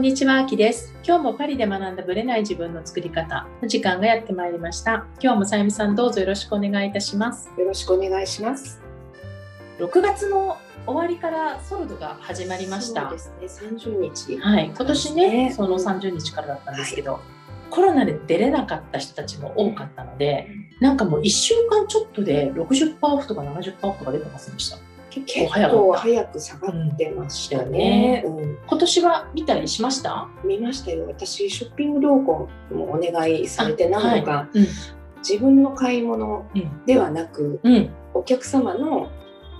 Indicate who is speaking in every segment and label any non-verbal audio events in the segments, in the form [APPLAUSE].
Speaker 1: こんにちは、あきです。今日もパリで学んだブレない自分の作り方の時間がやってまいりました。今日もさゆみさんどうぞよろしくお願いいたします。
Speaker 2: よろしくお願いします。
Speaker 1: 6月の終わりからソルドが始まりました。
Speaker 2: そうですね、三十日。
Speaker 1: はい、今年ね、
Speaker 2: ね
Speaker 1: その30日からだったんですけど、コロナで出れなかった人たちも多かったので、なんかもう1週間ちょっとで60%オフとか70%オフとか出てませんでした？結
Speaker 2: 結
Speaker 1: 構早
Speaker 2: く下がってましたね。うん
Speaker 1: 今年は見たりしました？
Speaker 2: 見ましたよ。私ショッピング同行もお願いされて何度か、
Speaker 1: うん
Speaker 2: 自分の買い物
Speaker 1: うん。
Speaker 2: ではなく、
Speaker 1: うん。
Speaker 2: お客様の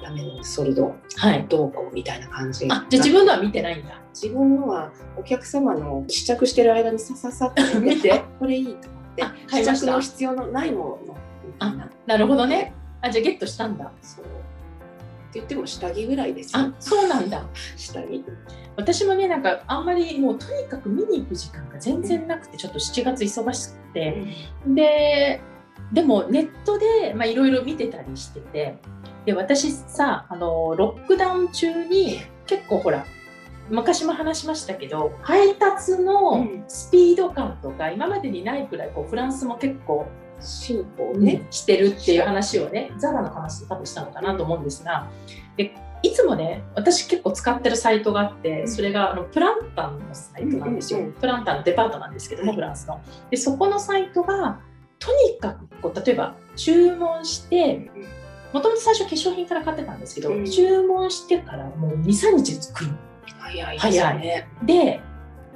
Speaker 2: ためのソルド
Speaker 1: はい。
Speaker 2: 同行みたいな感じ。
Speaker 1: あ、じゃあ自分のは見てないんだ。
Speaker 2: 自分のはお客様の試着してる間にさささっと
Speaker 1: 見て
Speaker 2: あこれいいと思って試着の必要のないものみたいな。
Speaker 1: なるほどね。あ、じゃあゲットしたんだ。
Speaker 2: そう。って言っても下着ぐらいですよ。
Speaker 1: あ。、そうなんだ。[LAUGHS]
Speaker 2: 下着。
Speaker 1: 私もね、なんかあんまりもうとにかく見に行く時間が全然なくて、ちょっと7月忙しくて、で、でもネットでまあいろいろ見てたりしてて、で、私さ、あの、ロックダウン中に結構ほら、昔も話しましたけど配達
Speaker 2: う
Speaker 1: の
Speaker 2: ん。
Speaker 1: スピード感とか今までにないくらいこうフランスも結構
Speaker 2: 進歩を
Speaker 1: ね
Speaker 2: ね。、
Speaker 1: してるっていう話をね、ザラの話で多分したのかなと思うんですが、でいつもね、私結構使ってるサイトがあって、
Speaker 2: うん
Speaker 1: それがあのプランタンのサイトなんですよ。プランタンのデパートなんですけども、
Speaker 2: はい
Speaker 1: フランスの。で、そこのサイトが、とにかくこう、例えば注文して、もともと最初化粧品から買ってたんですけど、
Speaker 2: うん
Speaker 1: 注文してからもう2、3日で作る。
Speaker 2: 早いですね。
Speaker 1: で、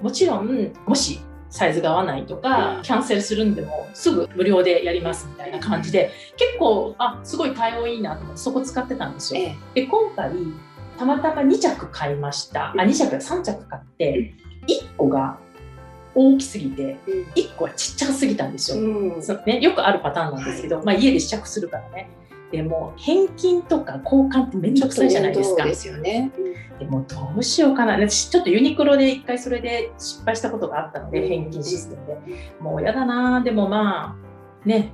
Speaker 1: もちろん、もしサイズが合わないとか、
Speaker 2: うん
Speaker 1: キャンセルするんでもすぐ無料でやりますみたいな感じで、結構、あ、すごい対応いいなと思ってそこ使ってたんですよ。
Speaker 2: ええ
Speaker 1: で、今回、たまたま2着買いました。あ、2着、3着買って、1個が大きすぎて、1個はちっちゃすぎたんですよ。ね、よくあるパターンなんですけど、まあ、家で試着するからね。でも返金とか交換ってめんどくさいじゃないですか。
Speaker 2: ですよね。
Speaker 1: でもどうしようかな。私ちょっとユニクロで一回それで失敗したことがあったので、返金システムで。もうやだなでもまあ、ね、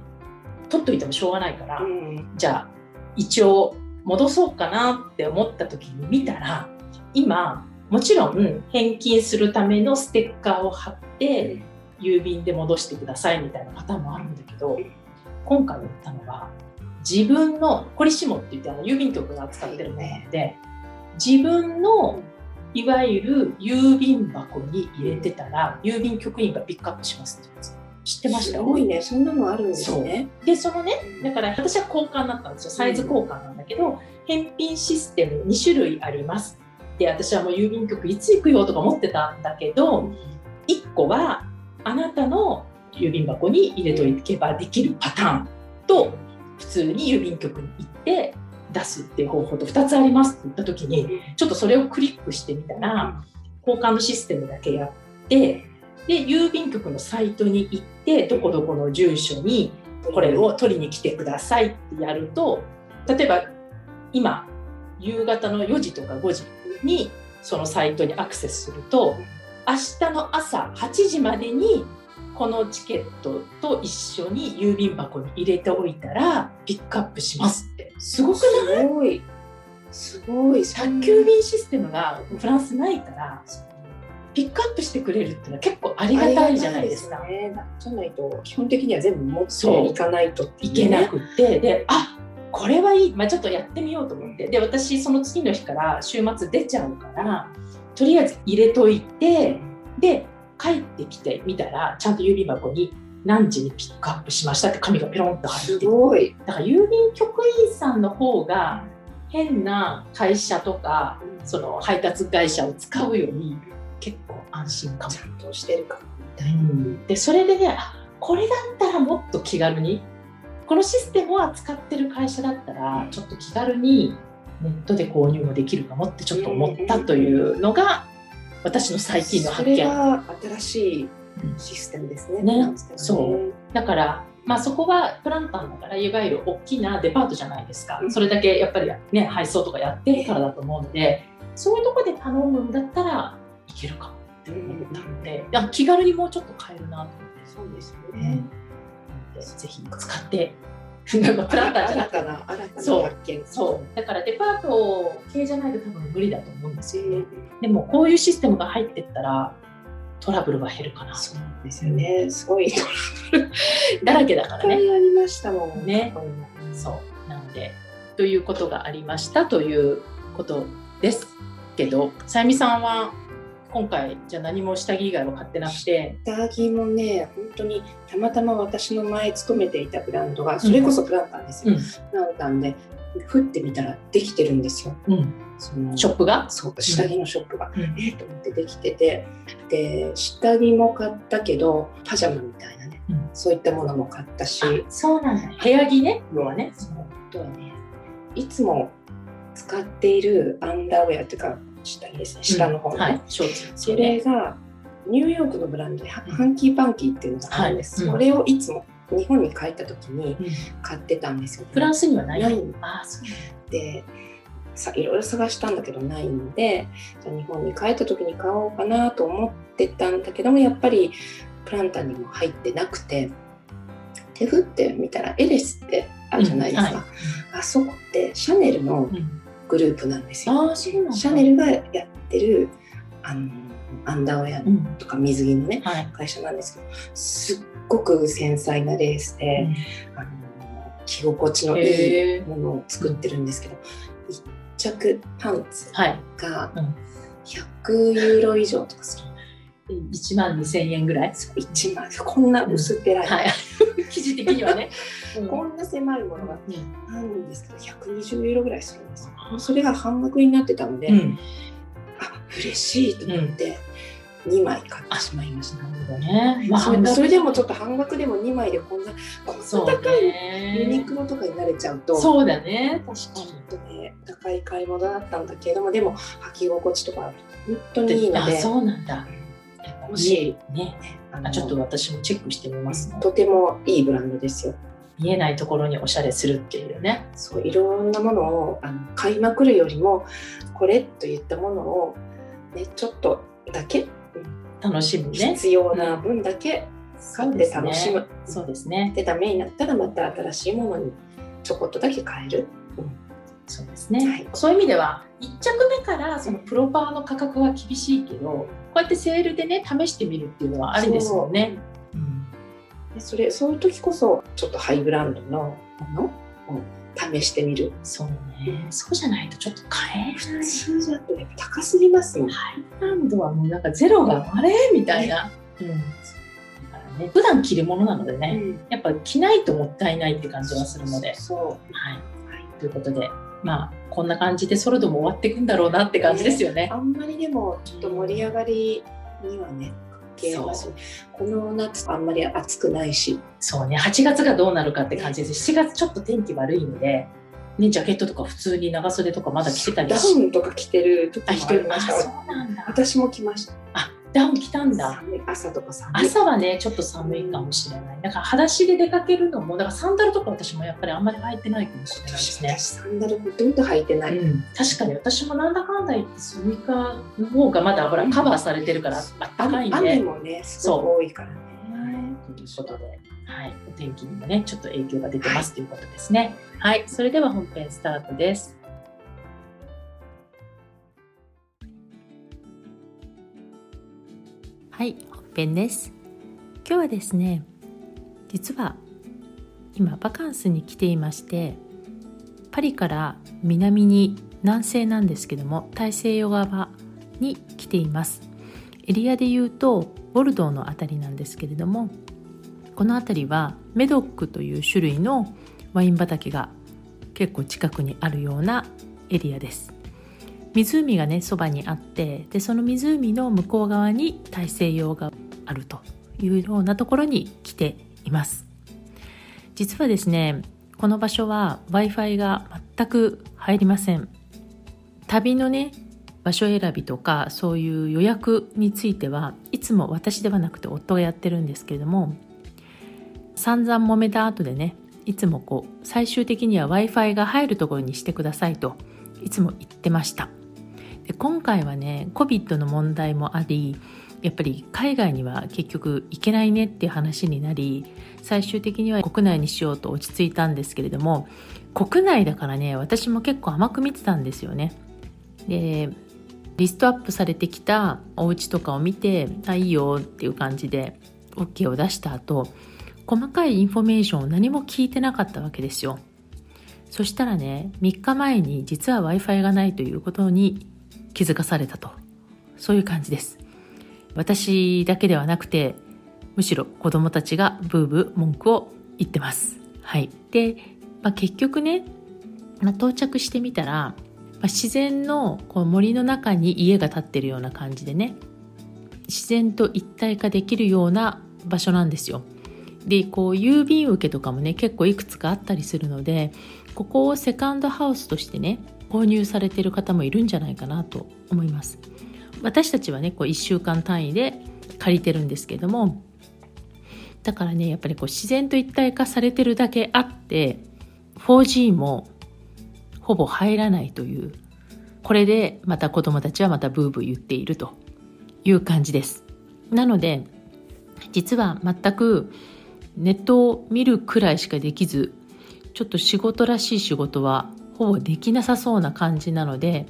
Speaker 1: 取っといてもしょうがないから、
Speaker 2: うん
Speaker 1: じゃあ一応戻そうかなって思った時に見たら、今、もちろん返金するためのステッカーを貼って、郵便で戻してくださいみたいなパターンもあるんだけど、今回言ったのは自分のコリシモって言ってあの郵便局が使ってるもので自分のいわゆる郵便箱に入れてたら郵便局員がピックアップしますってやつ知ってました？
Speaker 2: すごいね、そんなのあるんですね。
Speaker 1: でそのねだから私は交換だったんですよ。サイズ交換なんだけど、返品システム2種類ありますで私はもう郵便局いつ行くよとか思ってたんだけど、1個はあなたの郵便箱に入れとけばできるパターンと普通に郵便局に行って出すっていう方法と2つありますって言った時にちょっとそれをクリックしてみたら交換のシステムだけやってで郵便局のサイトに行ってどこどこの住所にこれを取りに来てくださいってやると例えば今夕方の4時とか5時にそのサイトにアクセスすると明日の朝8時までにこのチケットと一緒に郵便箱に入れておいたらピックアップしますって。すごくない？
Speaker 2: すごい。すごい。
Speaker 1: 宅急便システムがフランスないからピックアップしてくれるっていうのは結構ありがたいじゃないですか。
Speaker 2: じゃないと基本的には全部持っていかないと
Speaker 1: いけなくって。であこれはいい、まあ、ちょっとやってみようと思って。で私その次の日から週末出ちゃうからとりあえず入れといてで帰ってきてみたらちゃんと郵便箱に何時にピックアップしましたって紙がペロンと入
Speaker 2: す
Speaker 1: ってて
Speaker 2: ごい。
Speaker 1: だから郵便局員さんの方が変な会社とかその配達会社を使うより結構安心かも
Speaker 2: ち。ゃんとしてるかもみたいな。
Speaker 1: でそれでねあこれだったらもっと気軽にこのシステムを扱ってる会社だったらちょっと気軽にネットで購入もできるかもってちょっと思ったというのが私の最近の
Speaker 2: そ
Speaker 1: 発見。
Speaker 2: れが新しいシステムですね。
Speaker 1: ね
Speaker 2: フランスでは
Speaker 1: そうだから、まあ、そこはプランタンだからいわゆる大きなデパートじゃないですか、
Speaker 2: うん
Speaker 1: それだけやっぱりね配送とかやってるからだと思うのでそういうとこで頼むんだったらいけるかもって思ったので、いや気軽にもうちょっと買えるなと思って。
Speaker 2: そうですよ
Speaker 1: ね
Speaker 2: ね。
Speaker 1: でぜひ使って、なんかプランターじゃなくて、
Speaker 2: 新たな発見。
Speaker 1: そう、だからデパート系じゃないと多分無理だと思うんですよ。でもこういうシステムが入ってったら、
Speaker 3: トラブルが減るかな
Speaker 2: そうなんですよね。すごい。トラブル [LAUGHS]
Speaker 3: だらけだからね。
Speaker 2: ありましたもん。
Speaker 3: ね。そう。なんでということがありましたということですけどさゆみさんは今回じゃあ何も下着以外は買ってなくて。
Speaker 2: 下着もね、本当にたまたま私の前勤めていたブランドが、それこそプランタンですよ。
Speaker 3: うん。
Speaker 2: プランタンで、振ってみたらできてるんですよ。
Speaker 3: うん、
Speaker 2: その
Speaker 3: ショップが、
Speaker 2: そう、下着のショップが。
Speaker 3: うん。
Speaker 2: えー？と思ってできてて、で、下着も買ったけど、パジャマみたいなね、
Speaker 3: うん。
Speaker 2: そういったものも買ったし、
Speaker 3: あそうなんだ。部屋着ね？要はね
Speaker 2: そう。あとはね、いつも使っているアンダーウェアっていうか、下着ですね、下の方ね。
Speaker 3: はい。
Speaker 2: それがニューヨークのブランドでハハンキーパンキーっていうのがあるんです、
Speaker 3: はい。うん。
Speaker 2: それをいつも日本に帰った時に
Speaker 3: うん。
Speaker 2: 買ってたんですよ、
Speaker 3: フランスにはない。
Speaker 2: ない。
Speaker 3: あそう。
Speaker 2: でさいろいろ探したんだけどないんでじゃあ日本に帰った時に買おうかなと思ってたんだけどもやっぱりプランターにも入ってなくて手振ってみたらエレスってあるじゃないですか、
Speaker 3: うん。はい。
Speaker 2: あそこってシャネルの
Speaker 3: うん
Speaker 2: グループなんですよ、シャネルがやってるあのアンダーウェア
Speaker 3: うん。
Speaker 2: とか水着のね
Speaker 3: はい、
Speaker 2: 会社なんですけどすっごく繊細なレースで、あの着心地のいいものを作ってるんですけど、一着パンツ
Speaker 3: はい。
Speaker 2: が
Speaker 3: うん。
Speaker 2: 100ユーロ以上とかする。
Speaker 3: 1万2000円ぐらい。
Speaker 2: 1万。こんな薄っぺらい、
Speaker 3: はい。[LAUGHS] 生地的にはね、うん。
Speaker 2: こんな狭いものが
Speaker 3: うん。
Speaker 2: あるんですけど120ユーロぐらいするんですよ。それが半額になってたので、
Speaker 3: うん。
Speaker 2: あ嬉しいと思って2枚買ってしまいました。
Speaker 3: なるほどね。まあ、
Speaker 2: それでもちょっと半額でも2枚でこんなこんな高い
Speaker 3: ね。
Speaker 2: ユニクロとかに慣れちゃうと
Speaker 3: そうだね。確か
Speaker 2: ちょっとね高い買い物だったんだけれどもでも履き心地とか本当にいいので。
Speaker 3: そうなんだ。
Speaker 2: もし
Speaker 3: ね、
Speaker 2: あの
Speaker 3: あちょっと私もチェックしてみますね。
Speaker 2: とてもいいブランドですよ。
Speaker 3: 見えないところにおしゃれするっていうね。
Speaker 2: そういろんなものをあの買いまくるよりもこれといったものを、ね、ちょっとだけ、
Speaker 3: 楽しむね。
Speaker 2: 必要な分だけ買って楽しむ。
Speaker 3: そうですね。
Speaker 2: でダメになったらまた新しいものにちょこっとだけ変える。
Speaker 3: そうですね。
Speaker 2: はい
Speaker 3: そういう意味では1着目からそのプロパーの価格は厳しいけど、こうやってセールでね試してみるっていうのはありですもんね。うん
Speaker 2: でそれそういう時こそちょっとハイブランドのものを試してみる。
Speaker 3: そうね。そうじゃないとちょっと買えない。
Speaker 2: 普通だとやっぱ高すぎますよ。
Speaker 3: ハイブランドはもうなんかゼロがあれ？みたいな。うん。普段着るものなのでね、やっぱ着ないともったいないって感じはするので。
Speaker 2: そう
Speaker 3: はい。ということで、まあ、こんな感じでソロドも終わっていくんだろうなって感じですよね。
Speaker 2: あんまりでもちょっと盛り上がりにはねこの夏あんまり暑くないし
Speaker 3: そうね、8月がどうなるかって感じです。7月ちょっと天気悪いので、ね、ジャケットとか普通に長袖とかまだ着てたり
Speaker 2: ダ
Speaker 3: し
Speaker 2: ウンとか着てる時
Speaker 3: あ、
Speaker 2: も。ありましたた
Speaker 3: そうなんだ。
Speaker 2: 私も着ました
Speaker 3: あ、ダウン着たんだ。
Speaker 2: 朝とか寒い
Speaker 3: 朝はね、ちょっと寒いかもしれない。だから裸足で出かけるのも、だからサンダルとか私もやっぱりあんまり履いてないかもしれないですね
Speaker 2: 私。サンダルほとんど履いてない、
Speaker 3: うん、確かに私もなんだかんだ言ってスニーカーの方がまだほらカバーされてるからあったかいんで。
Speaker 2: 雨もねすごく多いからね
Speaker 3: ということで、はい、お天気にもねちょっと影響が出てますということですね。はい、それでは本編スタートです。はい、本編です。今日はですね、実は今バカンスに来ていまして、パリから南に南西なんですけども、大西洋側に来ています。エリアで言うとボルドーのあたりなんですけれども、この辺りはメドックという種類のワイン畑が結構近くにあるようなエリアです湖がねそばにあってでその湖の向こう側に大西洋があるというようなところに来ています。実はですねこの場所は w i f i が全く入りません。旅のね場所選びとかそういう予約についてはいつも私ではなくて夫がやってるんですけれども散々揉めた後でねいつもこう最終的には w i f i が入るところにしてくださいといつも言ってました。で今回はね COVID の問題もありやっぱり海外には結局行けないねっていう話になり最終的には国内にしようと落ち着いたんですけれども国内だからね私も結構甘く見てたんですよね。でリストアップされてきたお家とかを見てあいいよっていう感じで OK を出した後細かいインフォメーションを何も聞いてなかったわけですよ。そしたらね3日前に実は w i f i がないということに気づかされたと。そういう感じです。私だけではなくてむしろ子供たちがブーブー文句を言ってます。はい。で、まあ、結局ね、まあ、到着してみたら、まあ、自然のこう森の中に家が建ってるような感じでね自然と一体化できるような場所なんですよ。でこう郵便受けとかもね結構いくつかあったりするのでここをセカンドハウスとしてね購入されてる方もいるんじゃないかなと思います。私たちはねこう1週間単位で借りてるんですけどもだからねやっぱりこう自然と一体化されてるだけあって 4G もほぼ入らないというこれでまた子供たちはまたブーブー言っているという感じです。なので実は全くネットを見るくらいしかできずちょっと仕事らしい仕事はほぼできなさそうな感じなので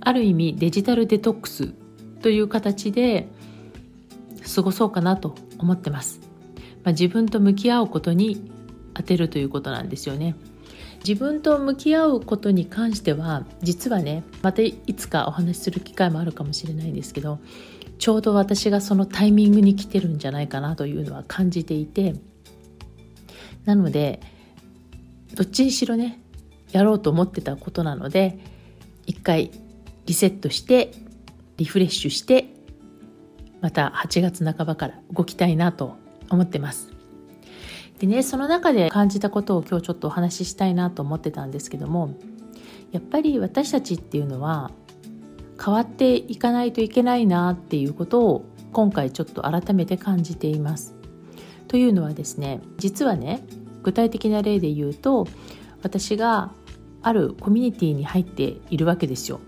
Speaker 3: ある意味デジタルデトックスという形で過ごそうかなと思ってます、まあ、自分と向き合うことに当てるということなんですよね。自分と向き合うことに関しては実はねまたいつかお話しする機会もあるかもしれないんですけどちょうど私がそのタイミングに来てるんじゃないかなというのは感じていてなのでどっちにしろねやろうと思ってたことなので一回リセットしてリフレッシュしてまた8月半ばから動きたいなと思ってます。でねその中で感じたことを今日ちょっとお話ししたいなと思ってたんですけどもやっぱり私たちっていうのは変わっていかないといけないなっていうことを今回ちょっと改めて感じています。というのはですね実はね具体的な例で言うと私があるコミュニティに入っているわけですよ。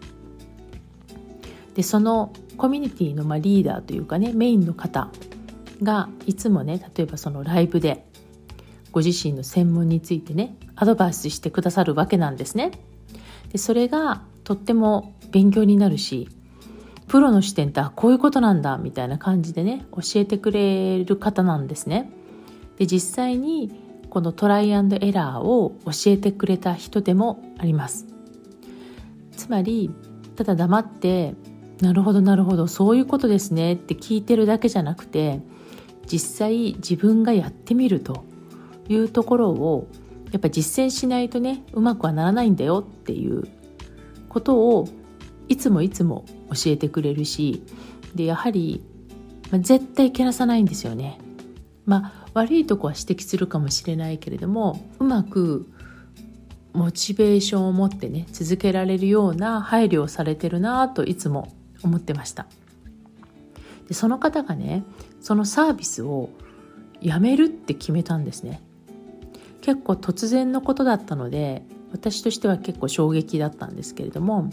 Speaker 3: でそのコミュニティのまリーダーというかねメインの方がいつもね例えばそのライブでご自身の専門についてねアドバイスしてくださるわけなんですね。でそれがとっても勉強になるしプロの視点ってこういうことなんだみたいな感じでね教えてくれる方なんですね。で実際にこのトライアンドエラーを教えてくれた人でもありますつまりただ黙ってなるほどなるほどそういうことですねって聞いてるだけじゃなくて実際自分がやってみるというところをやっぱ実践しないとねうまくはならないんだよっていうことをいつもいつも教えてくれるしでやはり、まあ、絶対けなさないんですよね。まあ悪いとこは指摘するかもしれないけれどもうまくモチベーションを持ってね続けられるような配慮をされてるなといつも思ってました。でその方がねそのサービスをやめるって決めたんですね。結構突然のことだったので私としては結構衝撃だったんですけれども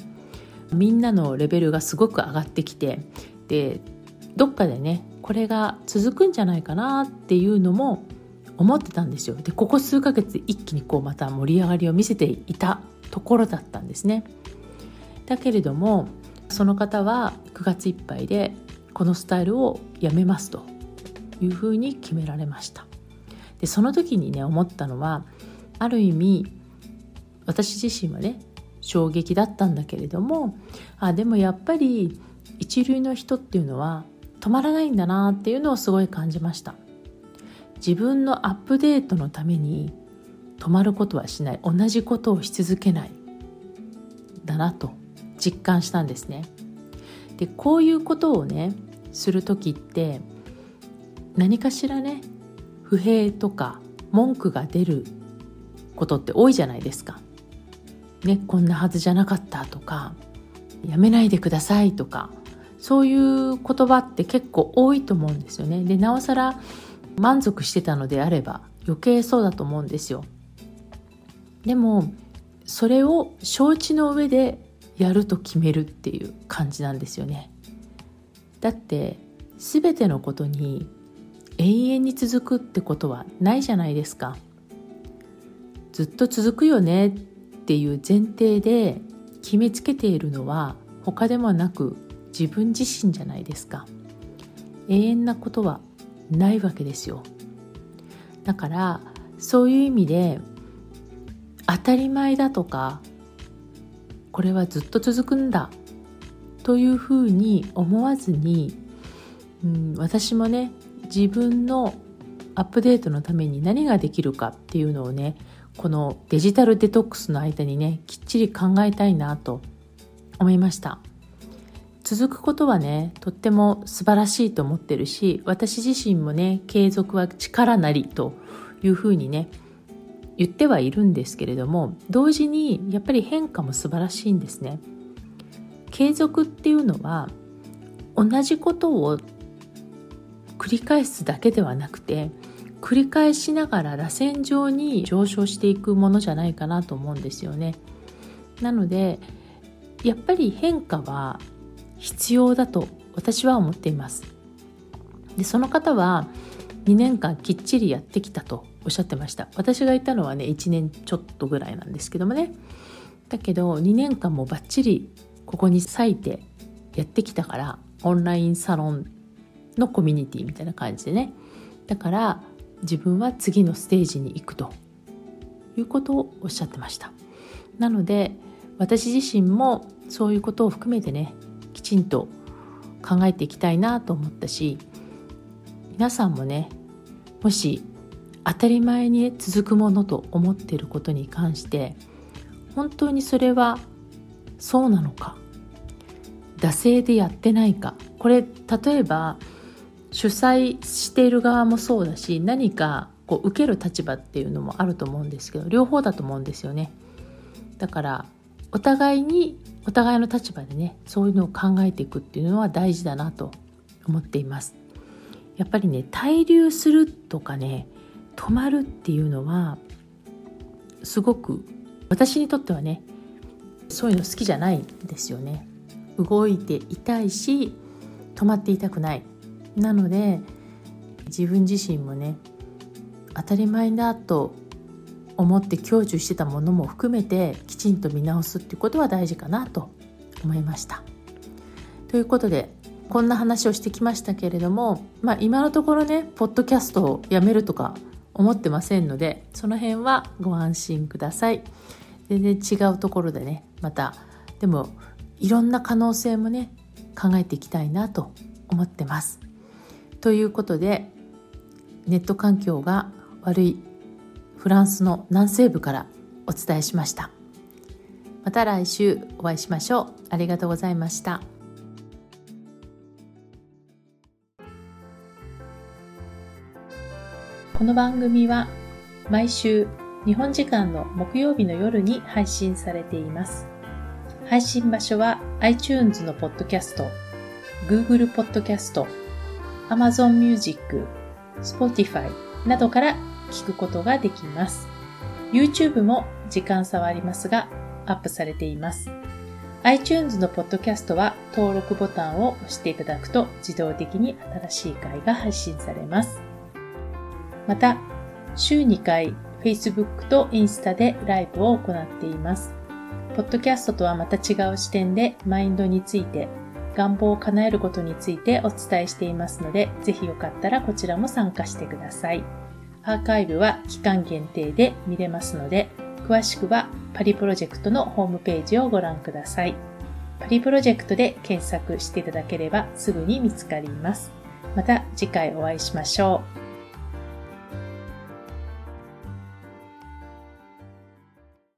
Speaker 3: みんなのレベルがすごく上がってきてでどっかでねこれが続くんじゃないかなっていうのも思ってたんですよ。でここ数ヶ月一気にこうまた盛り上がりを見せていたところだったんですね。だけれどもその方は9月いっぱいでこのスタイルをやめますというふうに決められました。でその時にね思ったのはある意味私自身はね衝撃だったんだけれどもあでもやっぱり一流の人っていうのは止まらないんだなっていうのをすごい感じました。自分のアップデートのために止まることはしない。同じことをし続けないだなと実感したんですね。でこういうことをねする時って何かしらね不平とか文句が出ることって多いじゃないですか。ね、こんなはずじゃなかったとかやめないでくださいとかそういう言葉って結構多いと思うんですよね。でなおさら満足してたのであれば余計そうだと思うんですよ。でもそれを承知の上でやると決めるっていう感じなんですよね。だって全てのことに永遠に続くってことはないじゃないですか。ずっと続くよねっていう前提で決めつけているのは他でもなく自分自身じゃないですか。永遠なことはないわけですよ。だからそういう意味で当たり前だとかこれはずっと続くんだというふうに思わずに、うん、私もね自分のアップデートのために何ができるかっていうのをねこのデジタルデトックスの間にねきっちり考えたいなと思いました。続くことはねとっても素晴らしいと思ってるし私自身もね継続は力なりというふうにね言ってはいるんですけれども同時にやっぱり変化も素晴らしいんですね継続っていうのは同じことを繰り返すだけではなくて繰り返しながら螺旋状に上昇していくものじゃないかなと思うんですよね。なのでやっぱり変化は必要だと私は思っています。でその方は2年間きっちりやってきたとおっしゃってました。私がいたのはね1年ちょっとぐらいなんですけどもね。だけど2年間もバッチリここに割いてやってきたからオンラインサロンのコミュニティみたいな感じでね。だから自分は次のステージに行くということをおっしゃってました。なので私自身もそういうことを含めてねきちんと考えていきたいなと思ったし皆さんもねもし当たり前に続くものと思っていることに関して本当にそれはそうなのか惰性でやってないかこれ例えば主催している側もそうだし何かこう受ける立場っていうのもあると思うんですけど両方だと思うんですよね。だからお互いにお互いの立場でねそういうのを考えていくっていうのは大事だなと思っています。やっぱりね滞留するとかね止まるっていうのはすごく私にとってはねそういうの好きじゃないんですよね。動いていたいし止まっていたくない。なので自分自身もね当たり前だと思って享受してたものも含めてきちんと見直すっていうことは大事かなと思いました。ということでこんな話をしてきましたけれども、まあ、今のところねポッドキャストをやめるとか思ってませんのでその辺はご安心ください。全然違うところでねまたでもいろんな可能性もね考えていきたいなと思ってます。ということでネット環境が悪いフランスの南西部からお伝えしました。また来週お会いしましょう。ありがとうございました。この番組は毎週日本時間の木曜日の夜に配信されています。配信場所は iTunes のポッドキャスト Google ポッドキャスト Amazon Music、Spotify などから聞くことができます。YouTube も時間差はありますが、アップされています。iTunes のポッドキャストは登録ボタンを押していただくと自動的に新しい回が配信されます。また、週2回 Facebook とインスタでライブを行っています。ポッドキャストとはまた違う視点でマインドについて願望を叶えることについてお伝えしていますので、ぜひよかったらこちらも参加してください。アーカイブは期間限定で見れますので、詳しくはパリプロジェクトのホームページをご覧ください。パリプロジェクトで検索していただければすぐに見つかります。また次回お会いしましょう。